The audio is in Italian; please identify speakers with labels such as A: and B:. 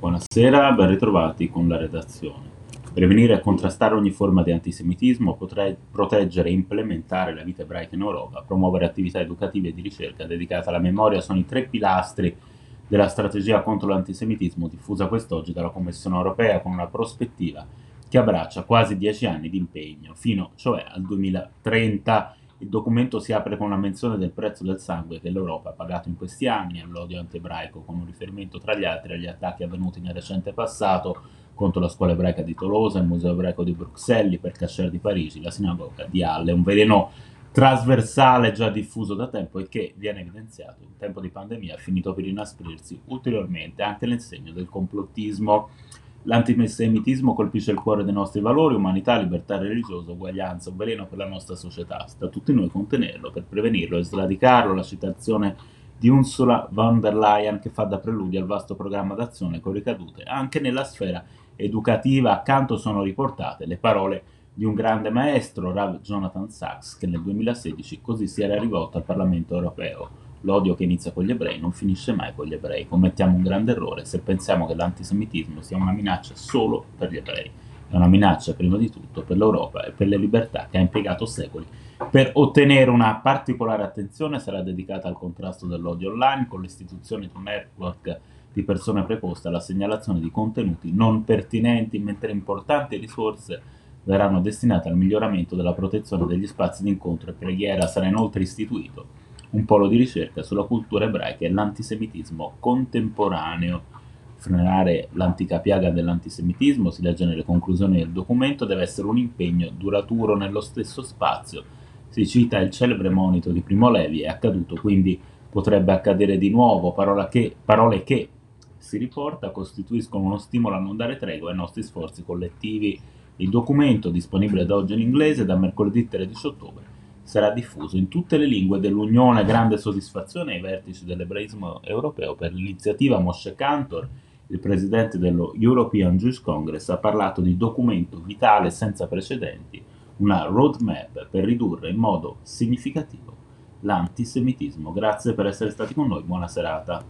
A: Buonasera, ben ritrovati con la redazione. Prevenire e contrastare ogni forma di antisemitismo, potre- proteggere e implementare la vita ebraica in Europa, promuovere attività educative e di ricerca dedicate alla memoria sono i tre pilastri della strategia contro l'antisemitismo diffusa quest'oggi dalla Commissione europea con una prospettiva che abbraccia quasi dieci anni di impegno, fino cioè al 2030 il documento si apre con una menzione del prezzo del sangue che l'Europa ha pagato in questi anni all'odio anti-ebraico, con un riferimento tra gli altri agli attacchi avvenuti nel recente passato contro la scuola ebraica di Tolosa, il museo ebraico di Bruxelles, il Percacher di Parigi, la sinagoga di Halle, un veleno trasversale già diffuso da tempo e che viene evidenziato in tempo di pandemia ha finito per inasprirsi ulteriormente anche nel segno del complottismo. L'antisemitismo colpisce il cuore dei nostri valori, umanità, libertà religiosa, uguaglianza, un veleno per la nostra società. Sta a tutti noi contenerlo per prevenirlo e sradicarlo. La citazione di Ursula von der Leyen che fa da preludio al vasto programma d'azione con ricadute anche nella sfera educativa. Accanto sono riportate le parole di un grande maestro, Rav Jonathan Sachs, che nel 2016 così si era rivolto al Parlamento europeo. L'odio che inizia con gli ebrei non finisce mai con gli ebrei. Commettiamo un grande errore se pensiamo che l'antisemitismo sia una minaccia solo per gli ebrei. È una minaccia prima di tutto per l'Europa e per le libertà che ha impiegato secoli. Per ottenere una particolare attenzione sarà dedicata al contrasto dell'odio online con l'istituzione di un network di persone preposte alla segnalazione di contenuti non pertinenti, mentre importanti risorse verranno destinate al miglioramento della protezione degli spazi di incontro e preghiera. Sarà inoltre istituito un polo di ricerca sulla cultura ebraica e l'antisemitismo contemporaneo. Frenare l'antica piaga dell'antisemitismo, si legge nelle conclusioni del documento, deve essere un impegno duraturo nello stesso spazio. Si cita il celebre monito di Primo Levi, è accaduto, quindi potrebbe accadere di nuovo, che, parole che si riporta costituiscono uno stimolo a non dare tregua ai nostri sforzi collettivi. Il documento, disponibile da oggi in inglese, da mercoledì 13 ottobre, sarà diffuso in tutte le lingue dell'Unione. Grande soddisfazione ai vertici dell'ebraismo europeo per l'iniziativa Moshe Cantor. Il presidente dello European Jewish Congress ha parlato di documento vitale senza precedenti, una roadmap per ridurre in modo significativo l'antisemitismo. Grazie per essere stati con noi, buona serata.